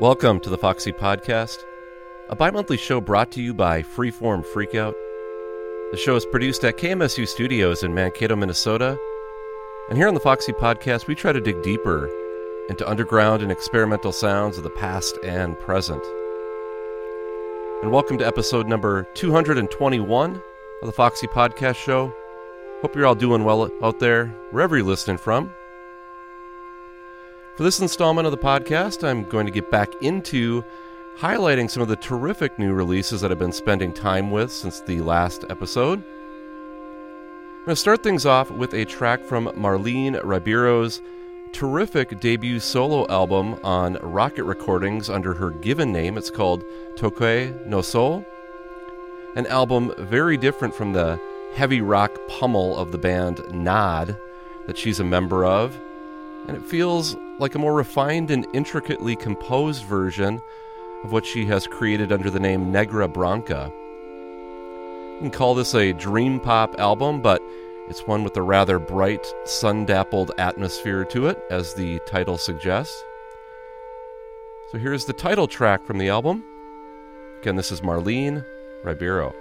Welcome to the Foxy Podcast, a bi monthly show brought to you by Freeform Freakout. The show is produced at KMSU Studios in Mankato, Minnesota. And here on the Foxy Podcast, we try to dig deeper into underground and experimental sounds of the past and present. And welcome to episode number 221 of the Foxy Podcast Show. Hope you're all doing well out there, wherever you're listening from. For this installment of the podcast, I'm going to get back into highlighting some of the terrific new releases that I've been spending time with since the last episode. I'm going to start things off with a track from Marlene Ribeiro's terrific debut solo album on Rocket Recordings under her given name. It's called Toquei no Sol, an album very different from the heavy rock pummel of the band Gnod that she's a member of, and it feels like a more refined and intricately composed version of what she has created under the name Negra Branca. You can call this a dream pop album, but it's one with a rather bright, sun dappled atmosphere to it, as the title suggests. So here's the title track from the album. Again, this is Marlene Ribeiro.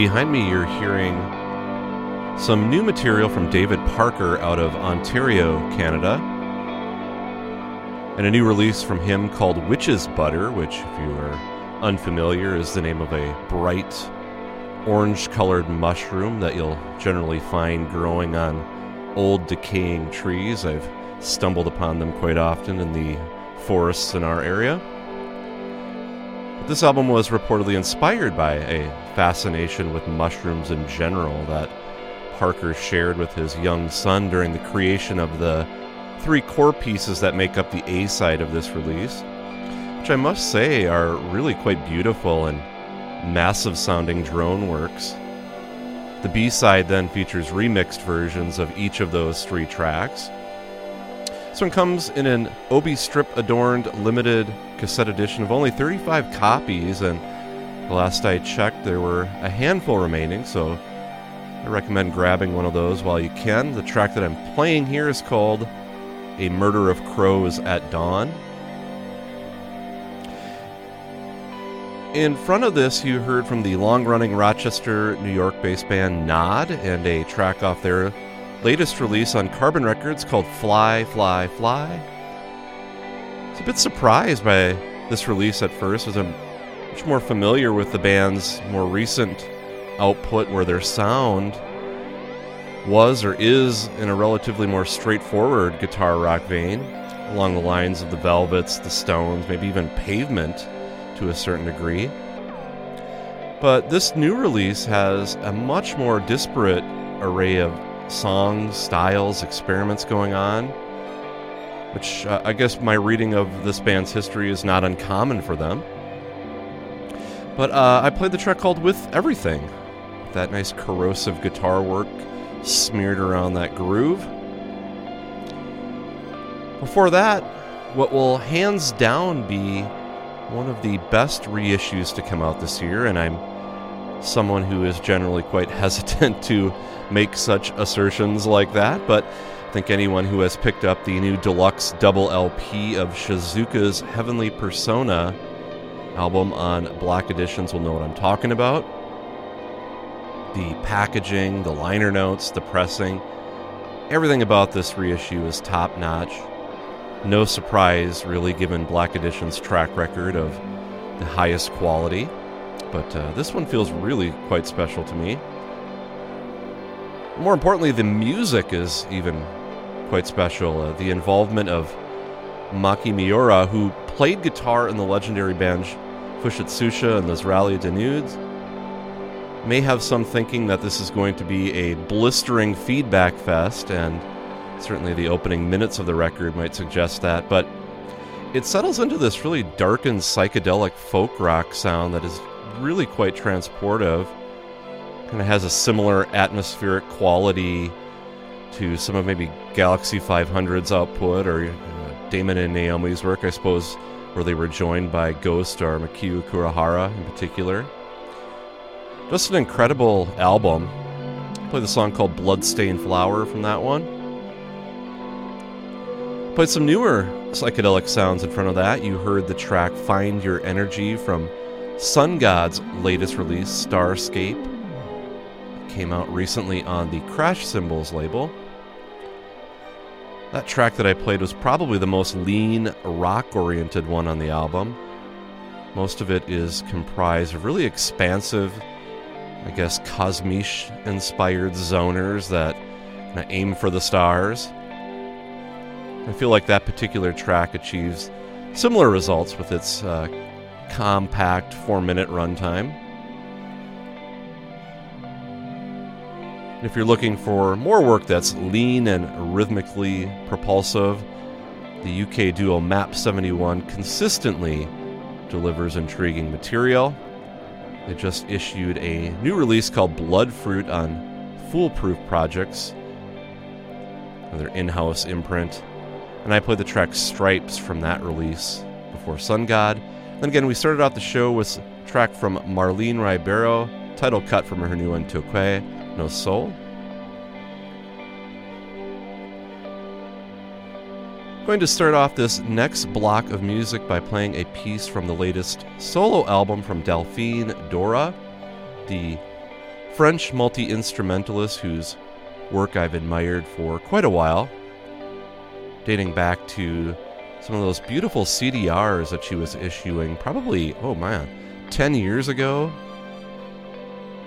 Behind me, you're hearing some new material from David Parker out of Ontario, Canada, and a new release from him called Witch's Butter, which, if you are unfamiliar, is the name of a bright orange colored mushroom that you'll generally find growing on old decaying trees. I've stumbled upon them quite often in the forests in our area. This album was reportedly inspired by a fascination with mushrooms in general that Parker shared with his young son during the creation of the three core pieces that make up the A side of this release, which I must say are really quite beautiful and massive sounding drone works. The B side then features remixed versions of each of those three tracks. This one comes in an Obi strip adorned limited cassette edition of only 35 copies, and the last I checked, there were a handful remaining, so I recommend grabbing one of those while you can. The track that I'm playing here is called A Murder of Crows at Dawn. In front of this, you heard from the long running Rochester, New York based band Nod and a track off their latest release on Carbon Records called Fly, Fly, Fly. I was a bit surprised by this release at first, as I'm um, much more familiar with the band's more recent output where their sound was or is in a relatively more straightforward guitar rock vein, along the lines of the Velvets, the Stones, maybe even Pavement to a certain degree. But this new release has a much more disparate array of songs, styles, experiments going on, which uh, I guess my reading of this band's history is not uncommon for them. But uh, I played the track called With Everything, that nice corrosive guitar work smeared around that groove. Before that, what will hands down be one of the best reissues to come out this year, and I'm someone who is generally quite hesitant to make such assertions like that, but I think anyone who has picked up the new deluxe double LP of Shizuka's Heavenly Persona album on Black Editions will know what I'm talking about. The packaging, the liner notes, the pressing, everything about this reissue is top notch. No surprise, really, given Black Edition's track record of the highest quality. But uh, this one feels really quite special to me. More importantly, the music is even quite special. Uh, the involvement of Maki Miura, who played guitar in the legendary band Fushitsusha and the Rallizes Dénudés, may have some thinking that this is going to be a blistering feedback fest, and certainly the opening minutes of the record might suggest that, but it settles into this really darkened psychedelic folk rock sound that is really quite transportive. Kind of has a similar atmospheric quality to some of maybe Galaxie 500's output or uh, Damon and Naomi's work, I suppose, where they were joined by Ghost or Michio Kurihara in particular. Just an incredible album. Play the song called Bloodstained Flower from that one. Played some newer psychedelic sounds in front of that. You heard the track Find Your Energy from Sun God's latest release, Starscape. Came out recently on the Crash Symbols label. That track that I played was probably the most lean, rock oriented one on the album. Most of it is comprised of really expansive, I guess, Kosmische inspired zoners that aim for the stars. I feel like that particular track achieves similar results with its uh, compact four minute runtime. If you're looking for more work that's lean and rhythmically propulsive, the UK duo Map 71 consistently delivers intriguing material. They just issued a new release called Bloodfruit on Foolproof Projects, their in house imprint. And I played the track Stripes from that release before Sun God. Then again, we started out the show with a track from Marlene Ribeiro, title cut from her new one, Toquei No Sol. going to start off this next block of music by playing a piece from the latest solo album from Delphine Dora, the French multi instrumentalist whose work I've admired for quite a while, dating back to some of those beautiful CDRs that she was issuing probably, oh man, 10 years ago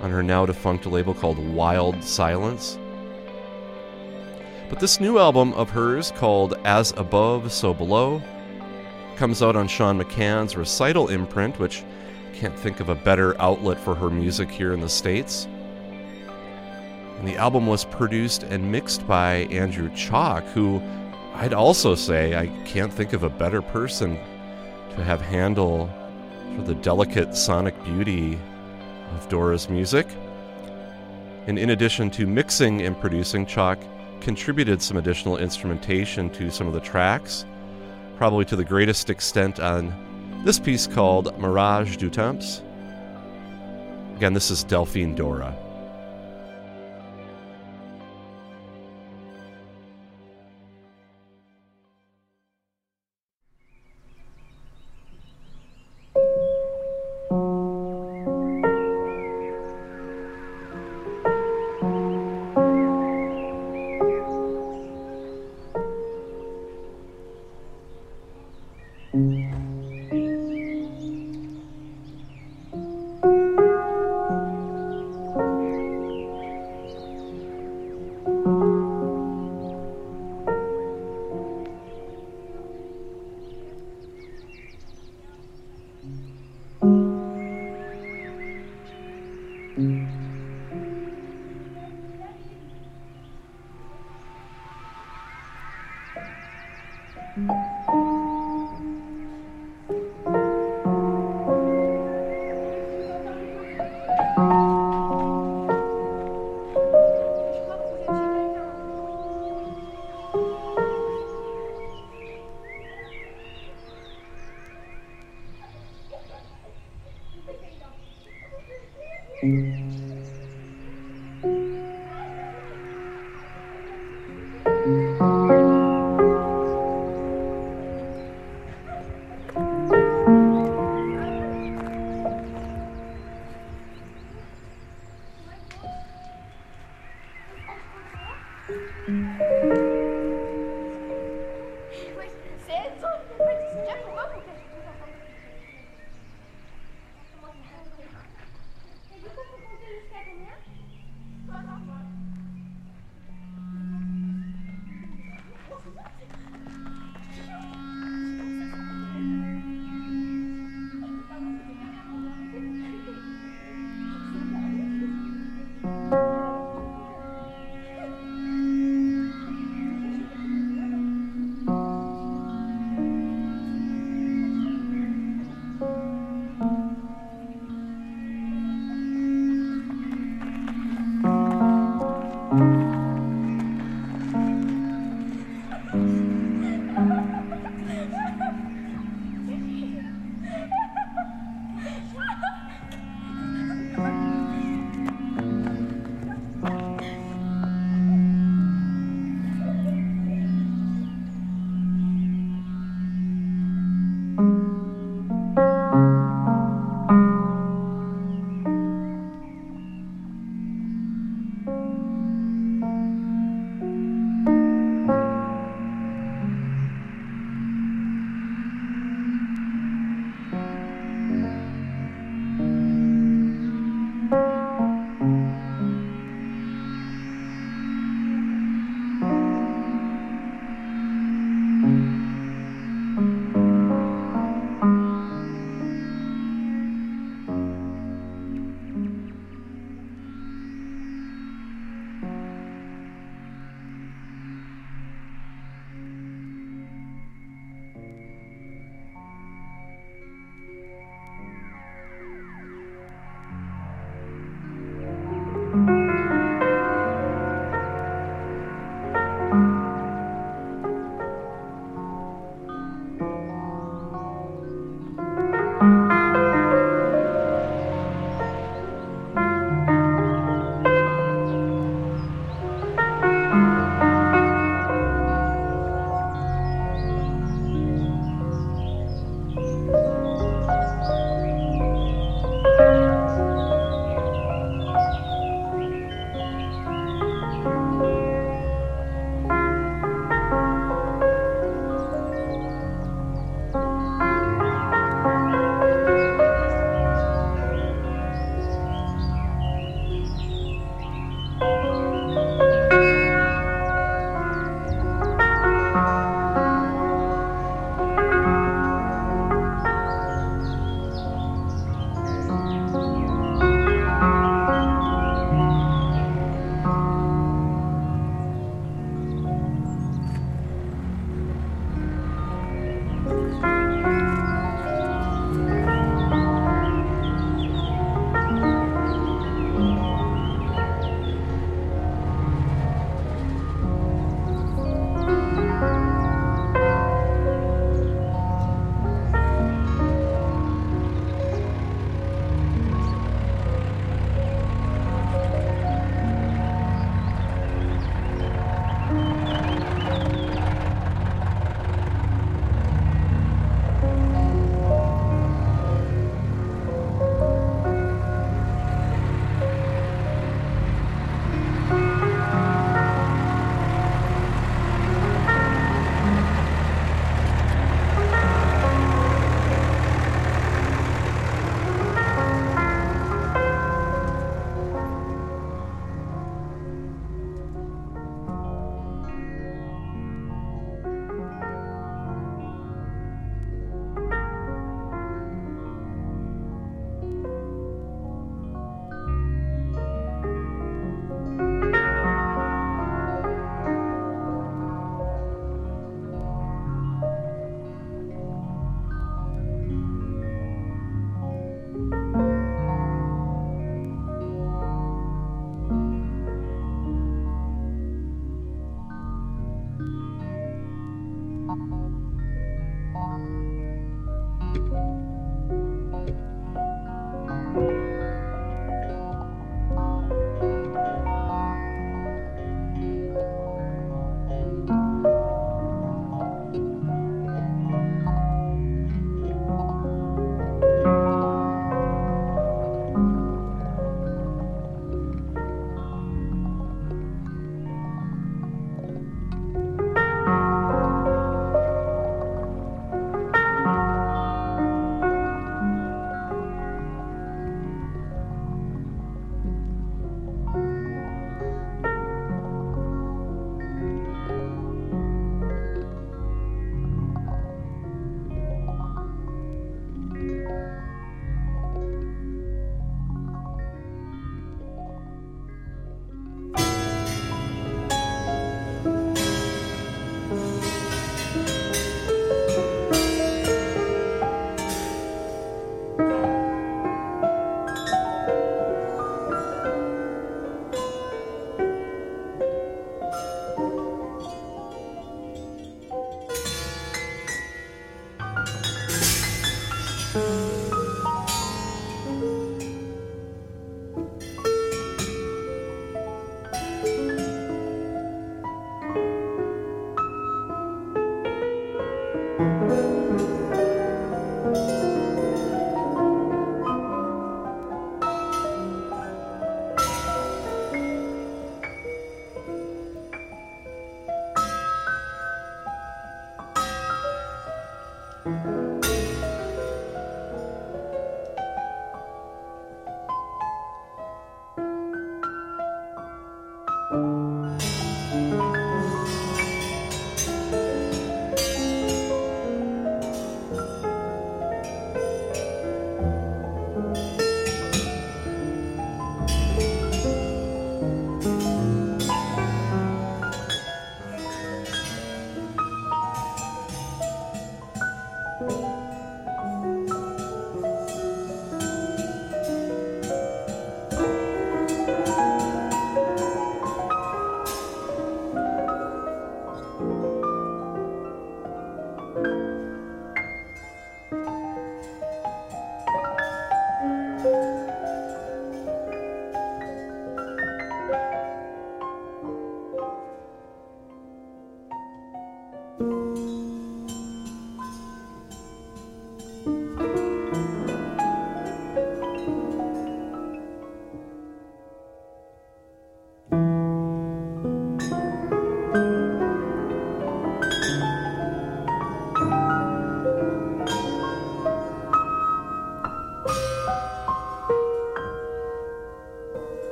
on her now defunct label called Wild Silence. But this new album of hers called As Above, So Below comes out on Sean McCann's Recital imprint, which can't think of a better outlet for her music here in the States. And the album was produced and mixed by Andrew Chalk, who I'd also say I can't think of a better person to have handle for the delicate sonic beauty of Dora's music. And in addition to mixing and producing, Chalk contributed some additional instrumentation to some of the tracks, probably to the greatest extent on this piece called Mirage du Temps. Again, this is Delphine Dora.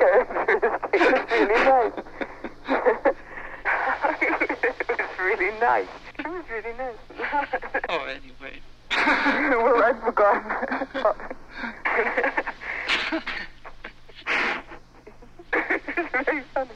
characters. It was really nice. it was really nice. It was really nice. oh, anyway. well, I've forgotten. it's very funny.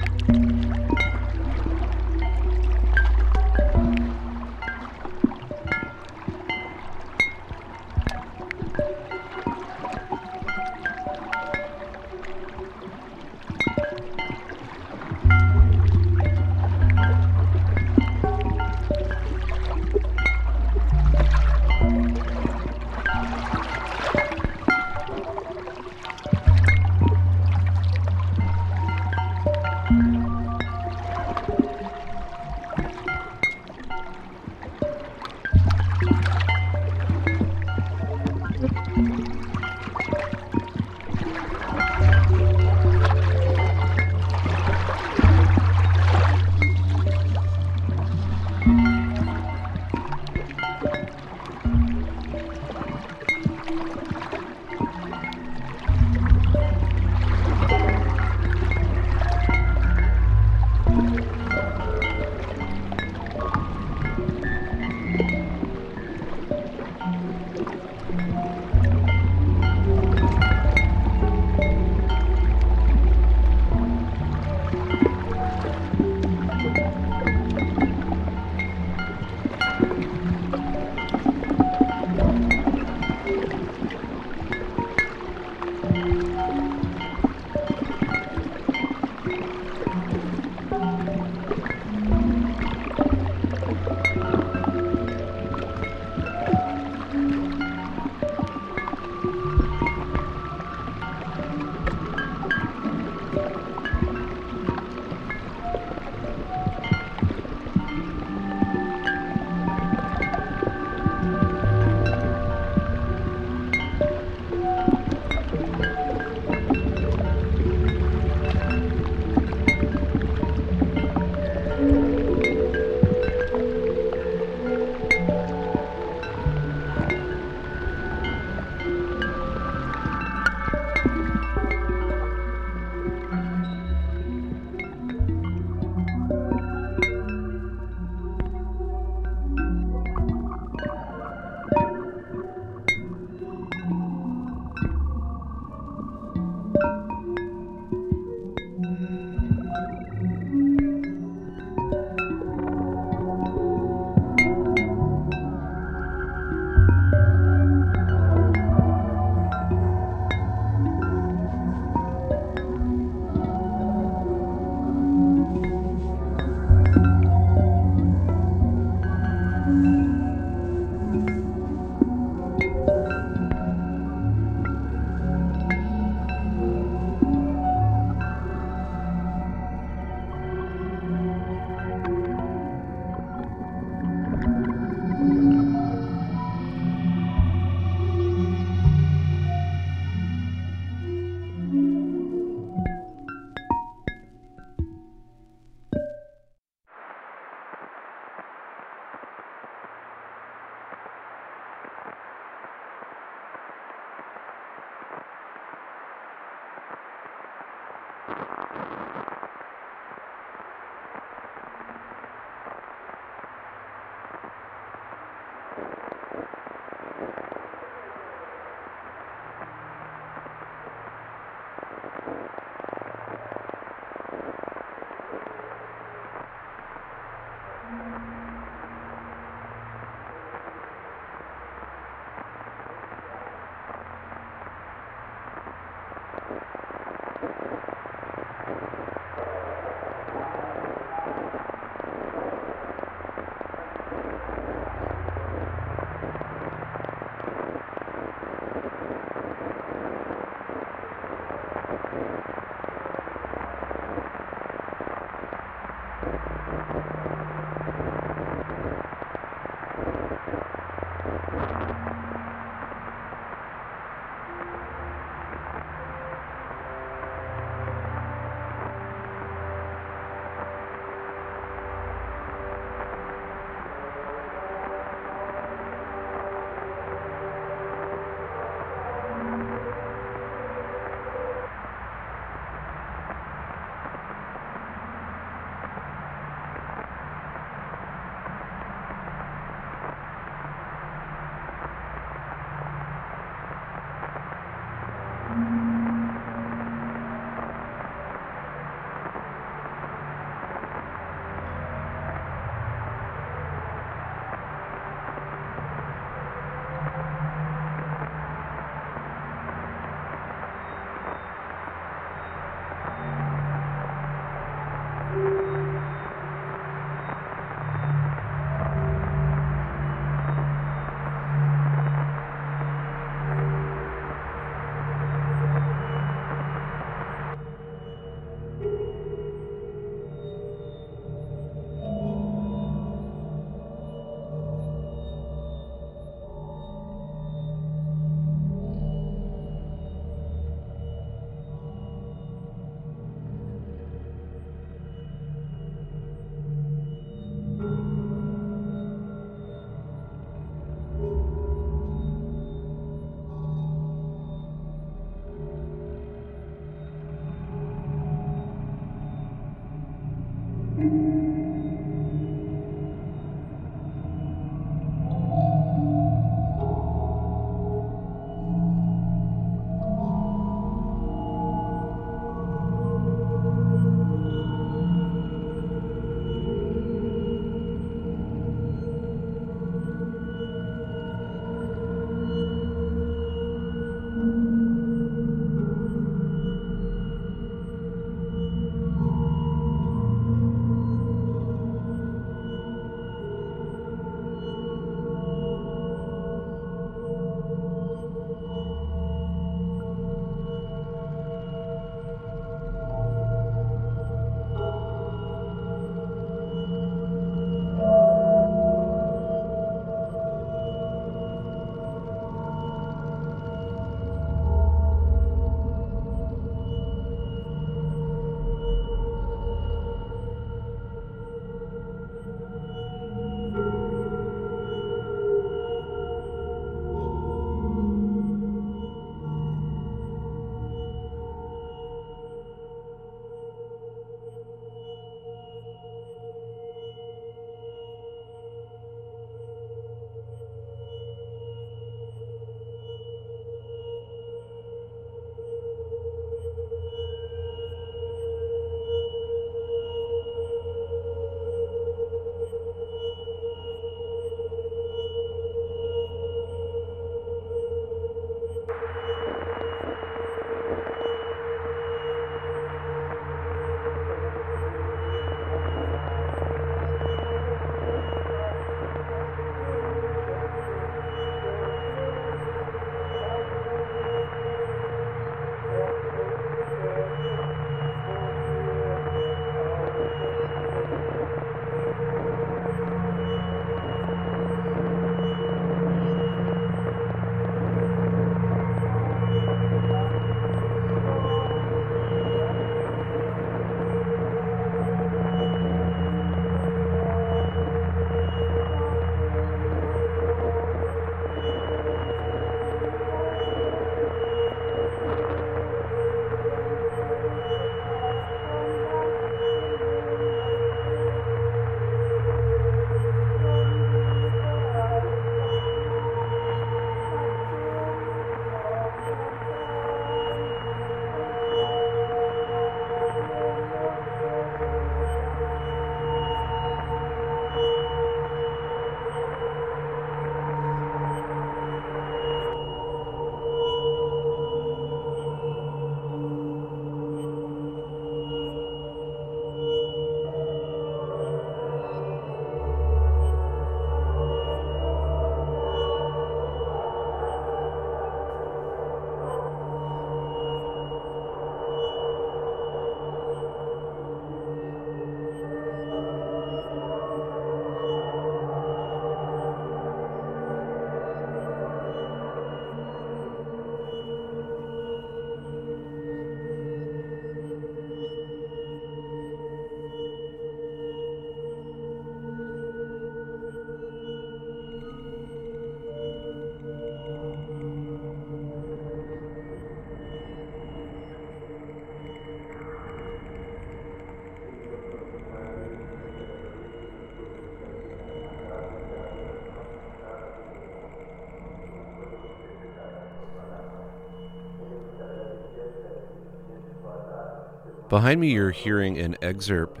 Behind me, you're hearing an excerpt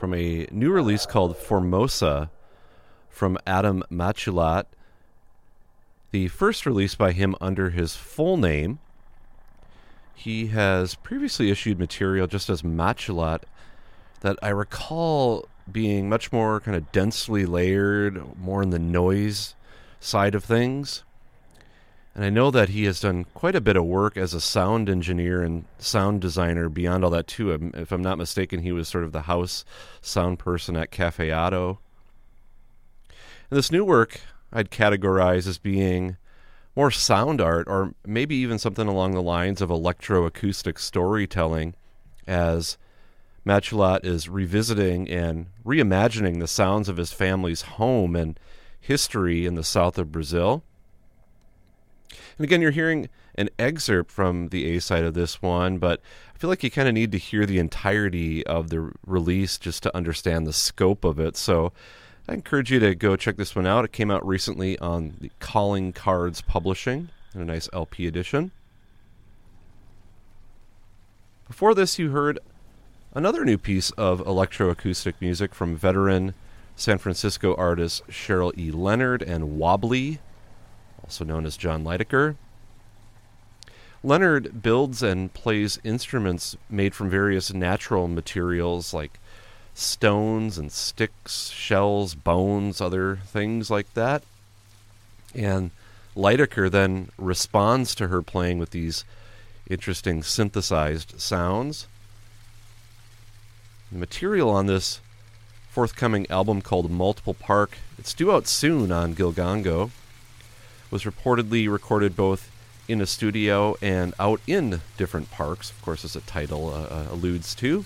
from a new release called Formosa from Adam Matschulat. The first release by him under his full name. He has previously issued material just as Matschulat that I recall being much more kind of densely layered, more in the noise side of things. And I know that he has done quite a bit of work as a sound engineer and sound designer beyond all that, too. Um, if I'm not mistaken, he was sort of the house sound person at Cafe Oto. And this new work I'd categorize as being more sound art, or maybe even something along the lines of electroacoustic storytelling, as Matschulat is revisiting and reimagining the sounds of his family's home and history in the south of Brazil And again, you're hearing an excerpt from the A side of this one, but I feel like you kind of need to hear the entirety of the release just to understand the scope of it. So I encourage you to go check this one out. It came out recently on the Calling Cards Publishing in a nice LP edition. Before this, you heard another new piece of electroacoustic music from veteran San Francisco artist Cheryl E. Leonard and Wobbly, also known as Jon Leidecker. Leonard builds and plays instruments made from various natural materials like stones and sticks, shells, bones, other things like that. And Leidecker then responds to her playing with these interesting synthesized sounds. The material on this forthcoming album called Multiple Park, it's due out soon on Gilgongo, was reportedly recorded both in a studio and out in different parks, of course, as the title uh, uh, alludes to.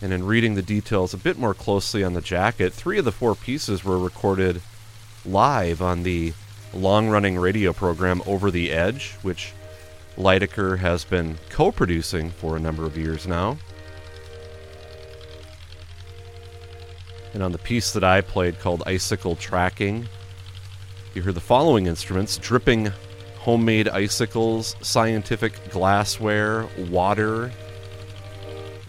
And in reading the details a bit more closely on the jacket, three of the four pieces were recorded live on the long running radio program Over the Edge, which Leidecker has been co producing for a number of years now. And on the piece that I played called Icicle Tracking, you hear the following instruments dripping homemade icicles, scientific glassware, water,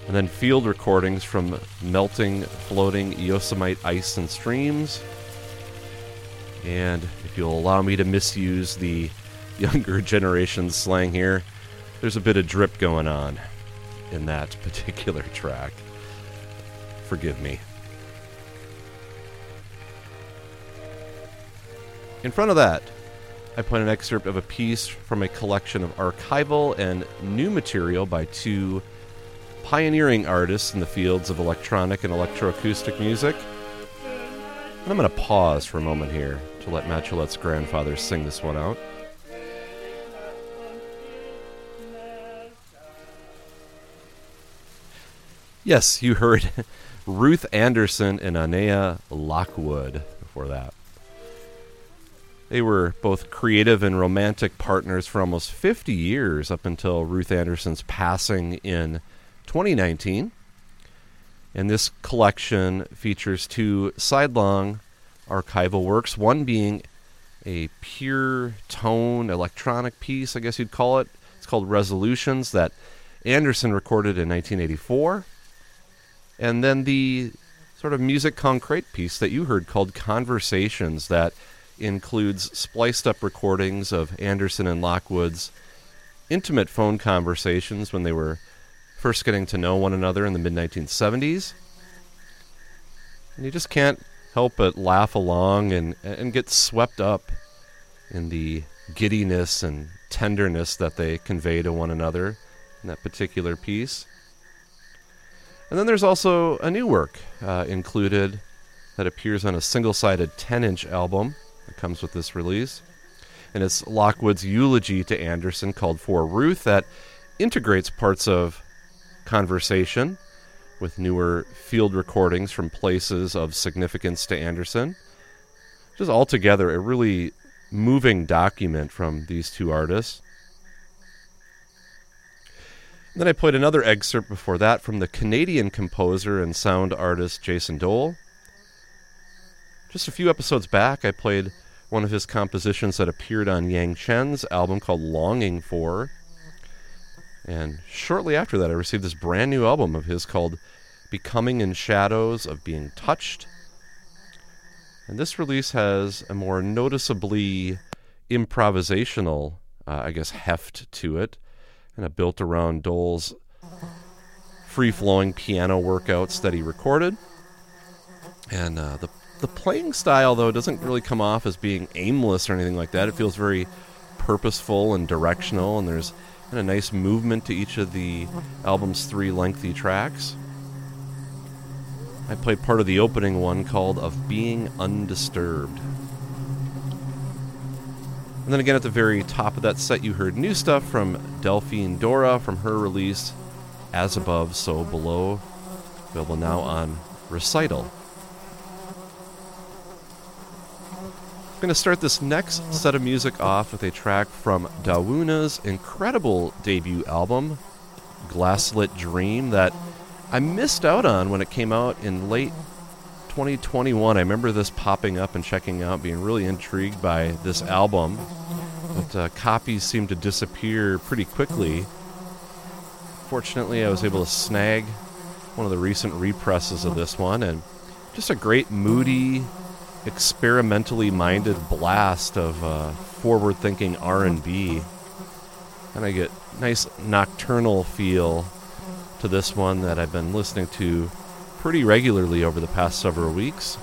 and then field recordings from melting, floating Yosemite ice and streams. And if you'll allow me to misuse the younger generation's slang here, there's a bit of drip going on in that particular track. Forgive me. In front of that, I put an excerpt of a piece from a collection of archival and new material by two pioneering artists in the fields of electronic and electroacoustic music. And I'm going to pause for a moment here to let Matt Gillette's grandfather sing this one out. Yes, you heard Ruth Anderson and Annea Lockwood before that. They were both creative and romantic partners for almost 50 years up until Ruth Anderson's passing in 2019. And this collection features two sidelong archival works, one being a pure tone electronic piece, I guess you'd call it. It's called Resolutions that Anderson recorded in 1984. And then the sort of music concrete piece that you heard called Conversations that includes spliced up recordings of Anderson and Lockwood's intimate phone conversations when they were first getting to know one another in the mid 1970s. And you just can't help but laugh along and, and get swept up in the giddiness and tenderness that they convey to one another in that particular piece. And then there's also a new work uh, included that appears on a single sided 10 inch album comes with this release. And it's Lockwood's eulogy to Anderson called For Ruth that integrates parts of conversation with newer field recordings from places of significance to Anderson. Just altogether a really moving document from these two artists. Then I played another excerpt before that from the Canadian composer and sound artist Jason Doell. Just a few episodes back, I played one of his compositions that appeared on Yang Chen's album called Longing For. And shortly after that, I received this brand new album of his called Becoming in Shadows of Being Touched. And this release has a more noticeably improvisational, uh, I guess, heft to it, kind of built around Doell's free flowing piano workouts that he recorded. And uh, the the playing style, though, doesn't really come off as being aimless or anything like that. It feels very purposeful and directional, and there's of nice movement to each of the album's three lengthy tracks. I played part of the opening one called Of Being Undisturbed. And then again at the very top of that set, you heard new stuff from Delphine Dora from her release As Above, So Below, available now on Recital. I'm going to start this next set of music off with a track from Dawuna's incredible debut album, Glasslit Dream, that I missed out on when it came out in late 2021. I remember this popping up and checking out, being really intrigued by this album. But uh, copies seem to disappear pretty quickly. Fortunately, I was able to snag one of the recent represses of this one, and just a great moody, experimentally minded blast of uh, forward-thinking R&B. And I get nice nocturnal feel to this one that I've been listening to pretty regularly over the past several weeks.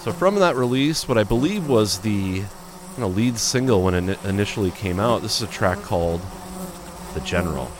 So from that release, what I believe was the you know, lead single when it initially came out, this is a track called "The General."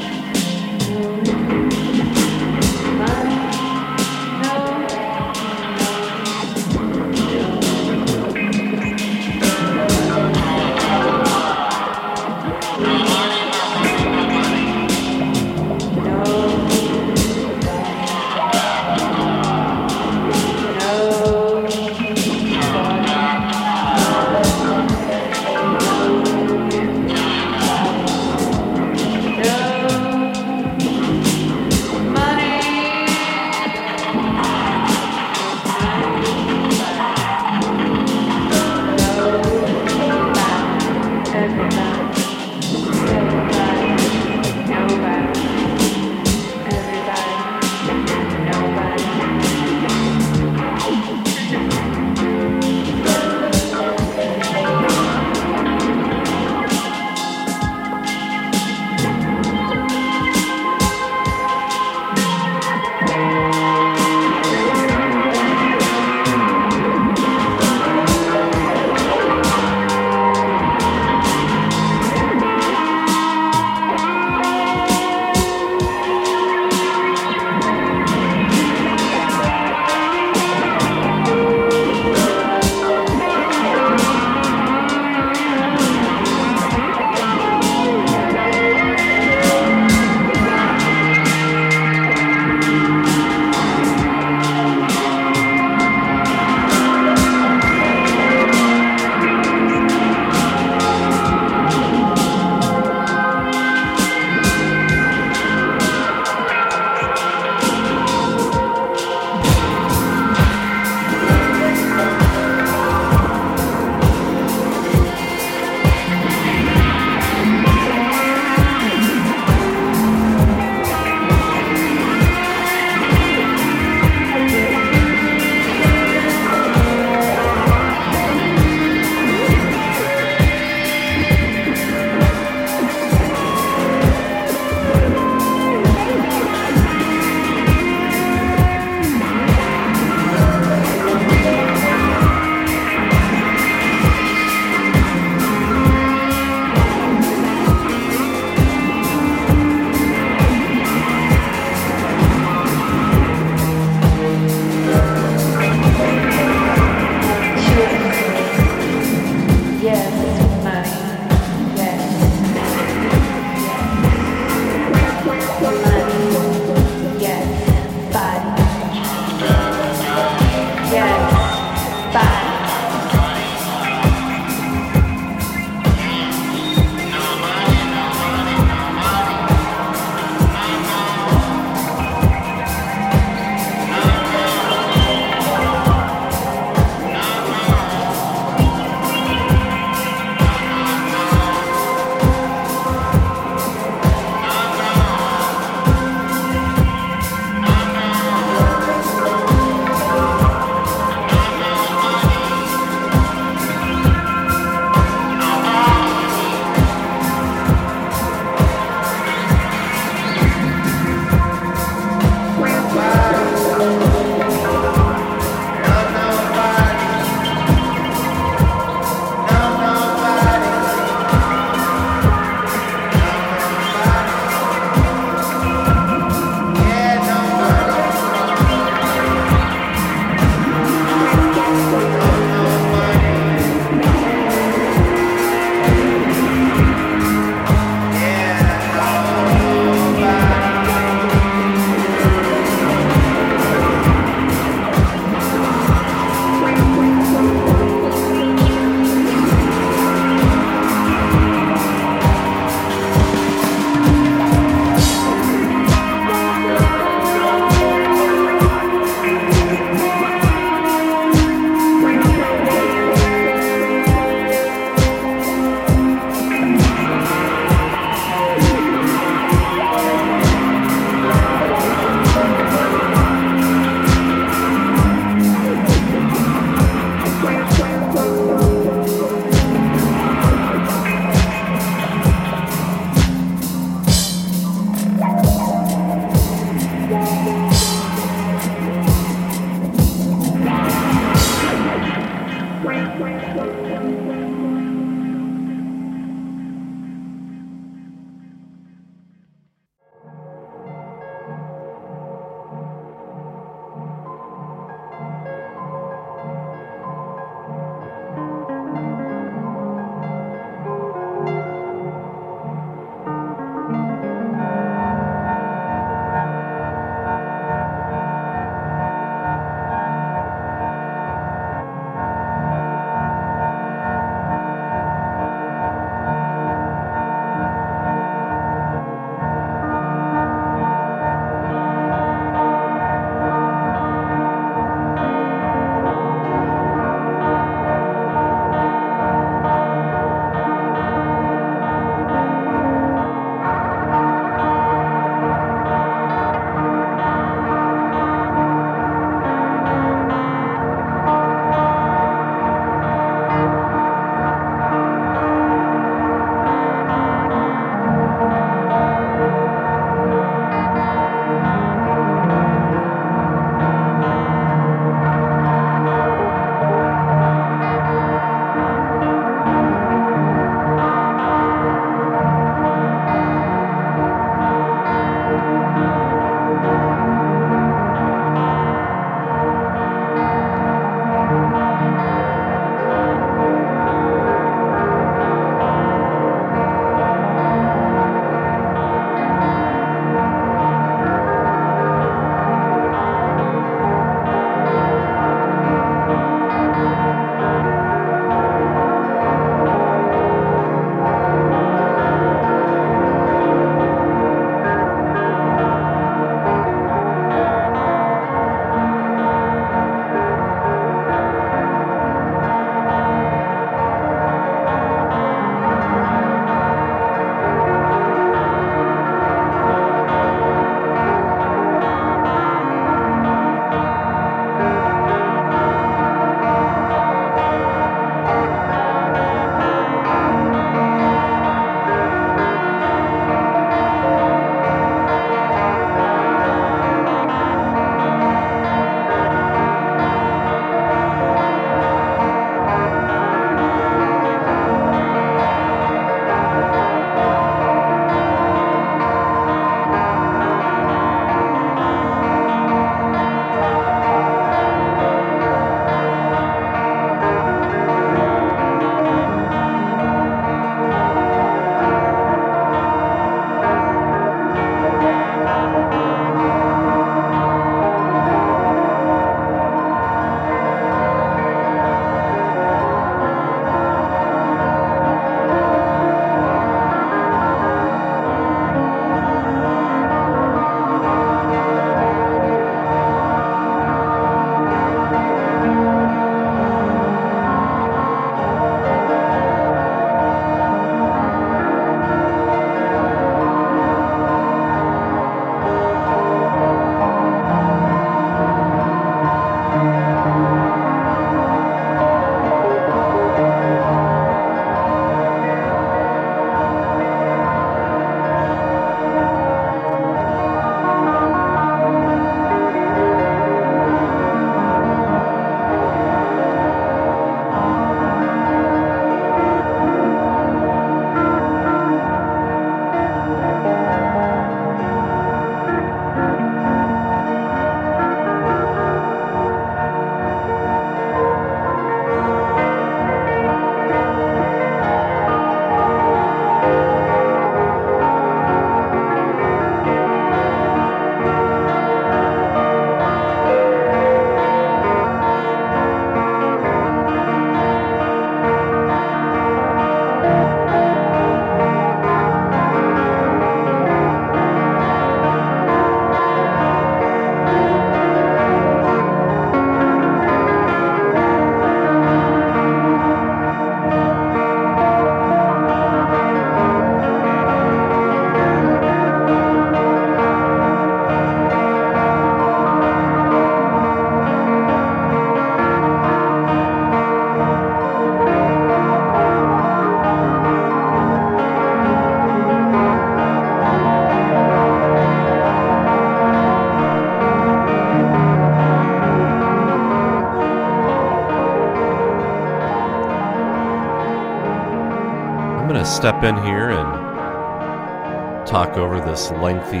Step in here and talk over this lengthy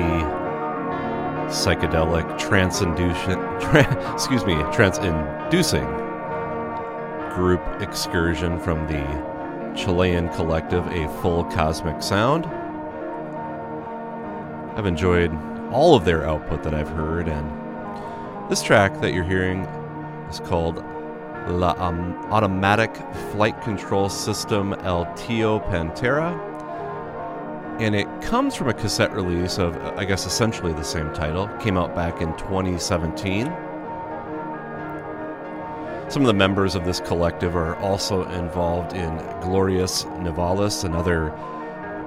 psychedelic trance-inducing, tra- excuse me, trance-inducing group excursion from the Chilean collective A Full Cosmic Sound. I've enjoyed all of their output that I've heard, and this track that you're hearing is called La Automatic Flight Control System El Tio Pantera. And it comes from a cassette release of, I guess, essentially the same title. Came out back in 2017. Some of the members of this collective are also involved in Glorious Nivalis, another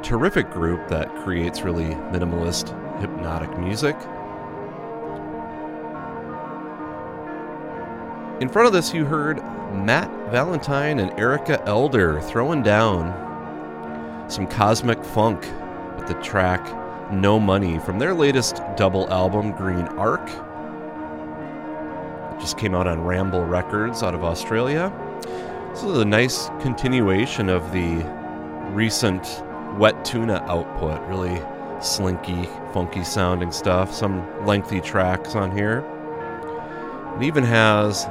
terrific group that creates really minimalist, hypnotic music. In front of this, you heard Matt Valentine and Erika Elder throwing down some cosmic funk with the track No Money from their latest double album, Green Arc. It just came out on Ramble Records out of Australia. This is a nice continuation of the recent Wet Tuna output. Really slinky, funky sounding stuff. Some lengthy tracks on here. It even has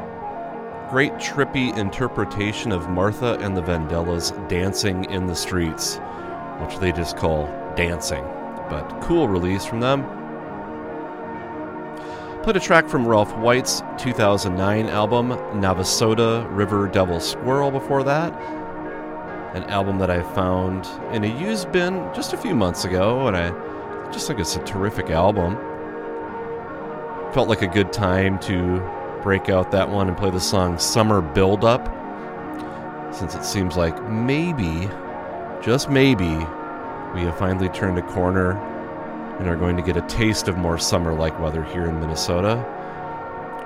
great trippy interpretation of Martha and the Vandellas dancing in the streets, which they just call dancing. But cool release from them. Played a track from Ralph White's 2009 album, Navasota River Devil Squirrel, before that. An album that I found in a used bin just a few months ago, and I just think it's a terrific album. Felt like a good time to break out that one and play the song Summer Build Up, since it seems like maybe, just maybe, we have finally turned a corner and are going to get a taste of more summer like weather here in Minnesota.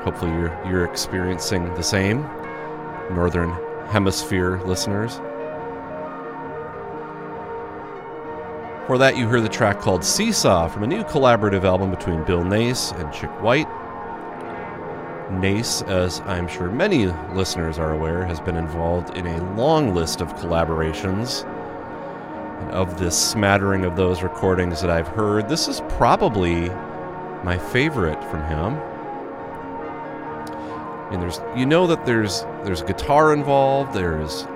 Hopefully, you're, you're experiencing the same, Northern Hemisphere listeners. For that, you hear the track called Seesaw from a new collaborative album between Bill Nace and Chik White. Nace, as I'm sure many listeners are aware, has been involved in a long list of collaborations. And of this smattering of those recordings that I've heard, this is probably my favorite from him. And there's you know that there's there's guitar involved, there's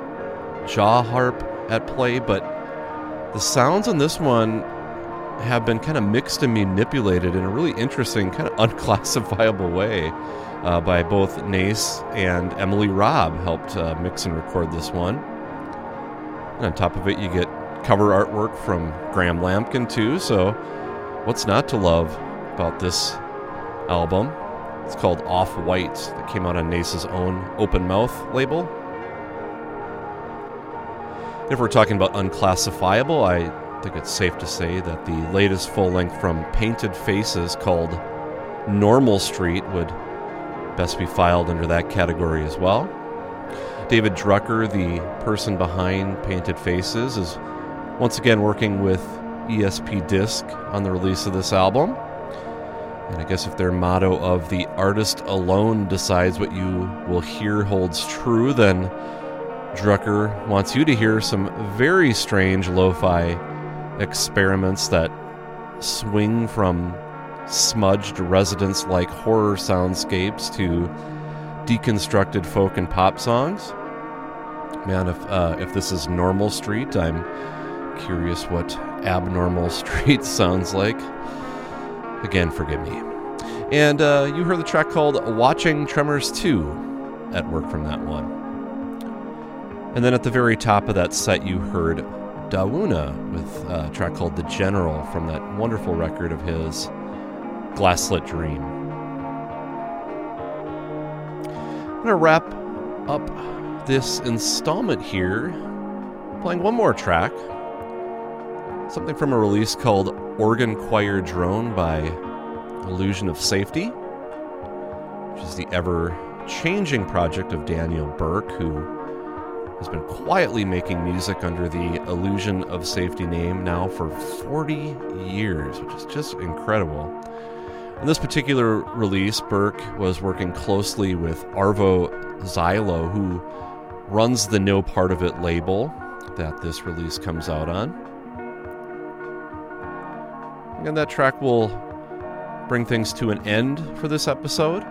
jaw harp at play, but the sounds on this one have been kind of mixed and manipulated in a really interesting, kind of unclassifiable way uh, by both Nace and Emily Robb helped uh, mix and record this one. And on top of it, you get cover artwork from Graham Lambkin too. So, what's not to love about this album? It's called Off White. That came out on Nace's own Open Mouth label. If we're talking about unclassifiable, I think it's safe to say that the latest full length from Painted Faces called Normal Street would best be filed under that category as well. David Drucker, the person behind Painted Faces, is once again working with ESP Disk on the release of this album. And I guess if their motto of the artist alone decides what you will hear holds true, then Drucker wants you to hear some very strange lo fi experiments that swing from smudged residence like horror soundscapes to deconstructed folk and pop songs. Man, if, uh, if this is Normal Street, I'm curious what Abnormal Street sounds like. Again, forgive me. And uh, you heard the track called Watching Tremors 2 at work from that one. And then at the very top of that set, you heard Dawuna with a track called The General from that wonderful record of his, Glasslit Dream. I'm going to wrap up this installment here playing one more track. Something from a release called Organ Choir Drone by Illusion of Safety, which is the ever changing project of Daniel Burke, who has been quietly making music under the Illusion of Safety name now for 40 years, which is just incredible. In this particular release, Burke was working closely with Arvo Zylo, who runs the No Part of It label, that this release comes out on. And that track will bring things to an end for this episode.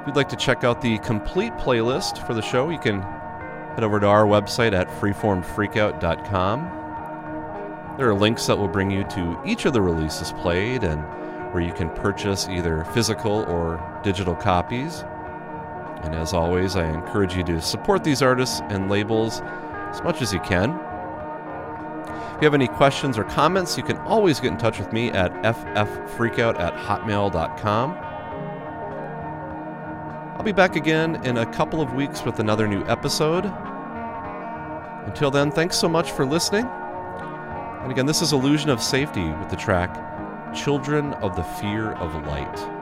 If you'd like to check out the complete playlist for the show, you can head over to our website at freeformfreakout.com. There are links that will bring you to each of the releases played and where you can purchase either physical or digital copies. And as always, I encourage you to support these artists and labels as much as you can. If you have any questions or comments, you can always get in touch with me at ffreakout at hotmail.com. I'll be back again in a couple of weeks with another new episode. Until then, thanks so much for listening. And again, this is Illusion of Safety with the track Children of the Fear of Light.